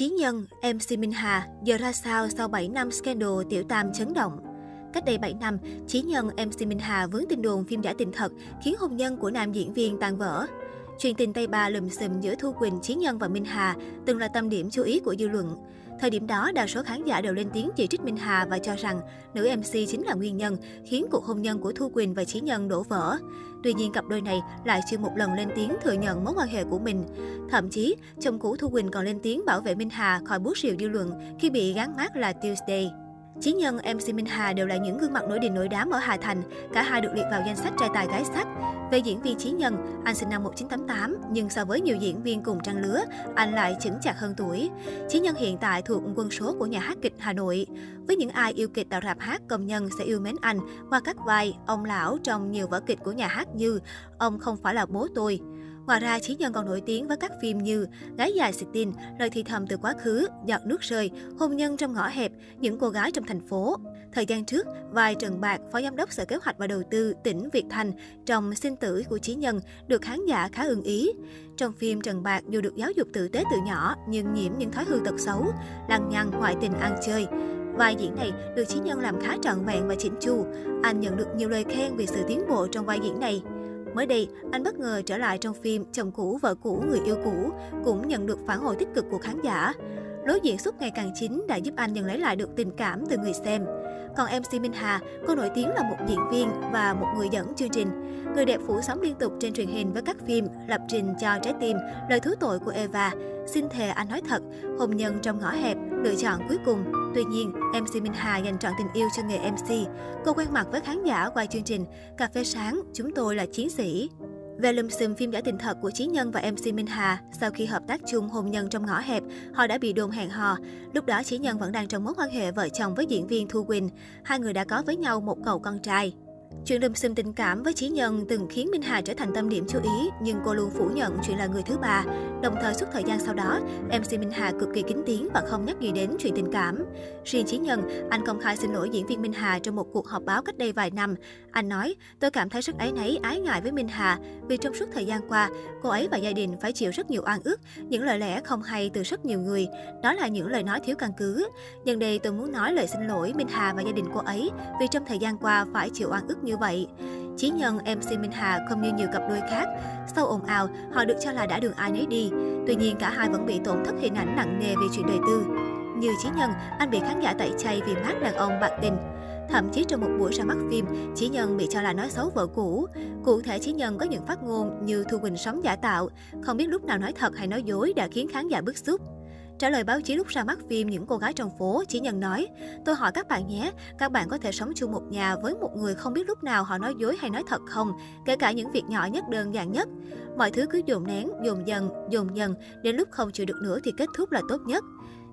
Chí Nhân, MC Minh Hà, giờ ra sao sau 7 năm scandal tiểu tam chấn động? Cách đây 7 năm, Chí Nhân MC Minh Hà vướng tin đồn phim giả tình thật khiến hôn nhân của nam diễn viên tan vỡ. Chuyện tình Tây Ba lùm xùm giữa Thu Quỳnh, Chí Nhân và Minh Hà từng là tâm điểm chú ý của dư luận. Thời điểm đó, đa số khán giả đều lên tiếng chỉ trích Minh Hà và cho rằng nữ MC chính là nguyên nhân khiến cuộc hôn nhân của Thu Quỳnh và Chí Nhân đổ vỡ. Tuy nhiên, cặp đôi này lại chưa một lần lên tiếng thừa nhận mối quan hệ của mình. Thậm chí, chồng cũ Thu Quỳnh còn lên tiếng bảo vệ Minh Hà khỏi bút rìu dư luận khi bị gán mát là Tuesday. Chí Nhân, MC Minh Hà đều là những gương mặt nổi đình nổi đám ở Hà Thành. Cả hai được liệt vào danh sách trai tài gái sắc. Về diễn viên Chí Nhân, anh sinh năm 1988, nhưng so với nhiều diễn viên cùng trang lứa, anh lại chững chạc hơn tuổi. Chí Nhân hiện tại thuộc quân số của nhà hát kịch Hà Nội. Với những ai yêu kịch tạo rạp hát, công nhân sẽ yêu mến anh qua các vai ông lão trong nhiều vở kịch của nhà hát như Ông không phải là bố tôi. Ngoài ra, Chí Nhân còn nổi tiếng với các phim như Gái dài xịt tin, Lời thì thầm từ quá khứ, Giọt nước rơi, Hôn nhân trong ngõ hẹp, Những cô gái trong thành phố. Thời gian trước, vai Trần Bạc, Phó Giám đốc Sở Kế hoạch và Đầu tư tỉnh Việt Thành trong Sinh tử của Chí Nhân được khán giả khá ưng ý. Trong phim Trần Bạc dù được giáo dục tử tế từ nhỏ nhưng nhiễm những thói hư tật xấu, lăng nhăng, ngoại tình ăn chơi. Vai diễn này được Chí Nhân làm khá trọn vẹn và chỉnh chu. Anh nhận được nhiều lời khen vì sự tiến bộ trong vai diễn này. Mới đây, anh bất ngờ trở lại trong phim Chồng cũ, vợ cũ, người yêu cũ, cũng nhận được phản hồi tích cực của khán giả. Lối diễn xuất ngày càng chính đã giúp anh nhận lấy lại được tình cảm từ người xem. Còn MC Minh Hà, cô nổi tiếng là một diễn viên và một người dẫn chương trình. Người đẹp phủ sóng liên tục trên truyền hình với các phim Lập trình cho trái tim, Lời thứ tội của Eva, Xin thề anh nói thật, Hôn nhân trong ngõ hẹp, lựa chọn cuối cùng. Tuy nhiên, MC Minh Hà dành trọn tình yêu cho nghề MC. Cô quen mặt với khán giả qua chương trình Cà phê sáng, chúng tôi là chiến sĩ. Về lùm xùm phim giả tình thật của Chí Nhân và MC Minh Hà, sau khi hợp tác chung hôn nhân trong ngõ hẹp, họ đã bị đồn hẹn hò. Lúc đó Chí Nhân vẫn đang trong mối quan hệ vợ chồng với diễn viên Thu Quỳnh. Hai người đã có với nhau một cậu con trai. Chuyện đùm xùm tình cảm với Chí Nhân từng khiến Minh Hà trở thành tâm điểm chú ý, nhưng cô luôn phủ nhận chuyện là người thứ ba. Đồng thời suốt thời gian sau đó, MC Minh Hà cực kỳ kín tiếng và không nhắc gì đến chuyện tình cảm. Riêng Chí Nhân, anh công khai xin lỗi diễn viên Minh Hà trong một cuộc họp báo cách đây vài năm. Anh nói, tôi cảm thấy rất áy náy, ái ngại với Minh Hà vì trong suốt thời gian qua, cô ấy và gia đình phải chịu rất nhiều oan ức, những lời lẽ không hay từ rất nhiều người. Đó là những lời nói thiếu căn cứ. Nhân đây tôi muốn nói lời xin lỗi Minh Hà và gia đình cô ấy vì trong thời gian qua phải chịu oan ức như vậy. Chí nhân MC Minh Hà không như nhiều cặp đôi khác. Sau ồn ào, họ được cho là đã đường ai nấy đi. Tuy nhiên, cả hai vẫn bị tổn thất hình ảnh nặng nề về chuyện đời tư. Như Chí Nhân, anh bị khán giả tẩy chay vì mát đàn ông bạc tình. Thậm chí trong một buổi ra mắt phim, Chí Nhân bị cho là nói xấu vợ cũ. Cụ thể Chí Nhân có những phát ngôn như Thu Quỳnh sống giả tạo, không biết lúc nào nói thật hay nói dối đã khiến khán giả bức xúc. Trả lời báo chí lúc ra mắt phim Những cô gái trong phố, chỉ Nhân nói, tôi hỏi các bạn nhé, các bạn có thể sống chung một nhà với một người không biết lúc nào họ nói dối hay nói thật không, kể cả những việc nhỏ nhất đơn giản nhất. Mọi thứ cứ dồn nén, dồn dần, dồn dần, đến lúc không chịu được nữa thì kết thúc là tốt nhất.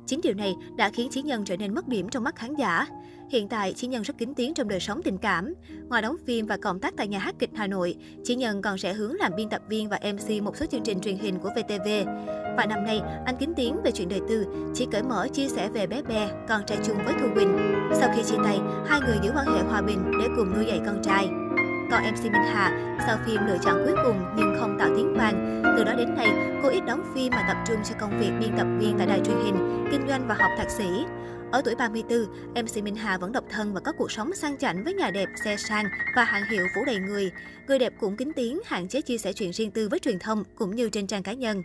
Chính điều này đã khiến Chí Nhân trở nên mất điểm trong mắt khán giả. Hiện tại, Chí Nhân rất kính tiếng trong đời sống tình cảm. Ngoài đóng phim và cộng tác tại nhà hát kịch Hà Nội, Chí Nhân còn sẽ hướng làm biên tập viên và MC một số chương trình truyền hình của VTV. Và năm nay, anh kính tiếng về chuyện đời tư, chỉ cởi mở chia sẻ về bé bé con trai chung với Thu Quỳnh. Sau khi chia tay, hai người giữ quan hệ hòa bình để cùng nuôi dạy con trai. Còn MC Minh Hà, sau phim lựa chọn cuối cùng nhưng không tạo tiếng vang. Từ đó đến nay, cô ít đóng phim mà tập trung cho công việc biên tập viên tại đài truyền hình, kinh doanh và học thạc sĩ. Ở tuổi 34, MC Minh Hà vẫn độc thân và có cuộc sống sang chảnh với nhà đẹp, xe sang và hàng hiệu phủ đầy người. Người đẹp cũng kính tiếng, hạn chế chia sẻ chuyện riêng tư với truyền thông cũng như trên trang cá nhân.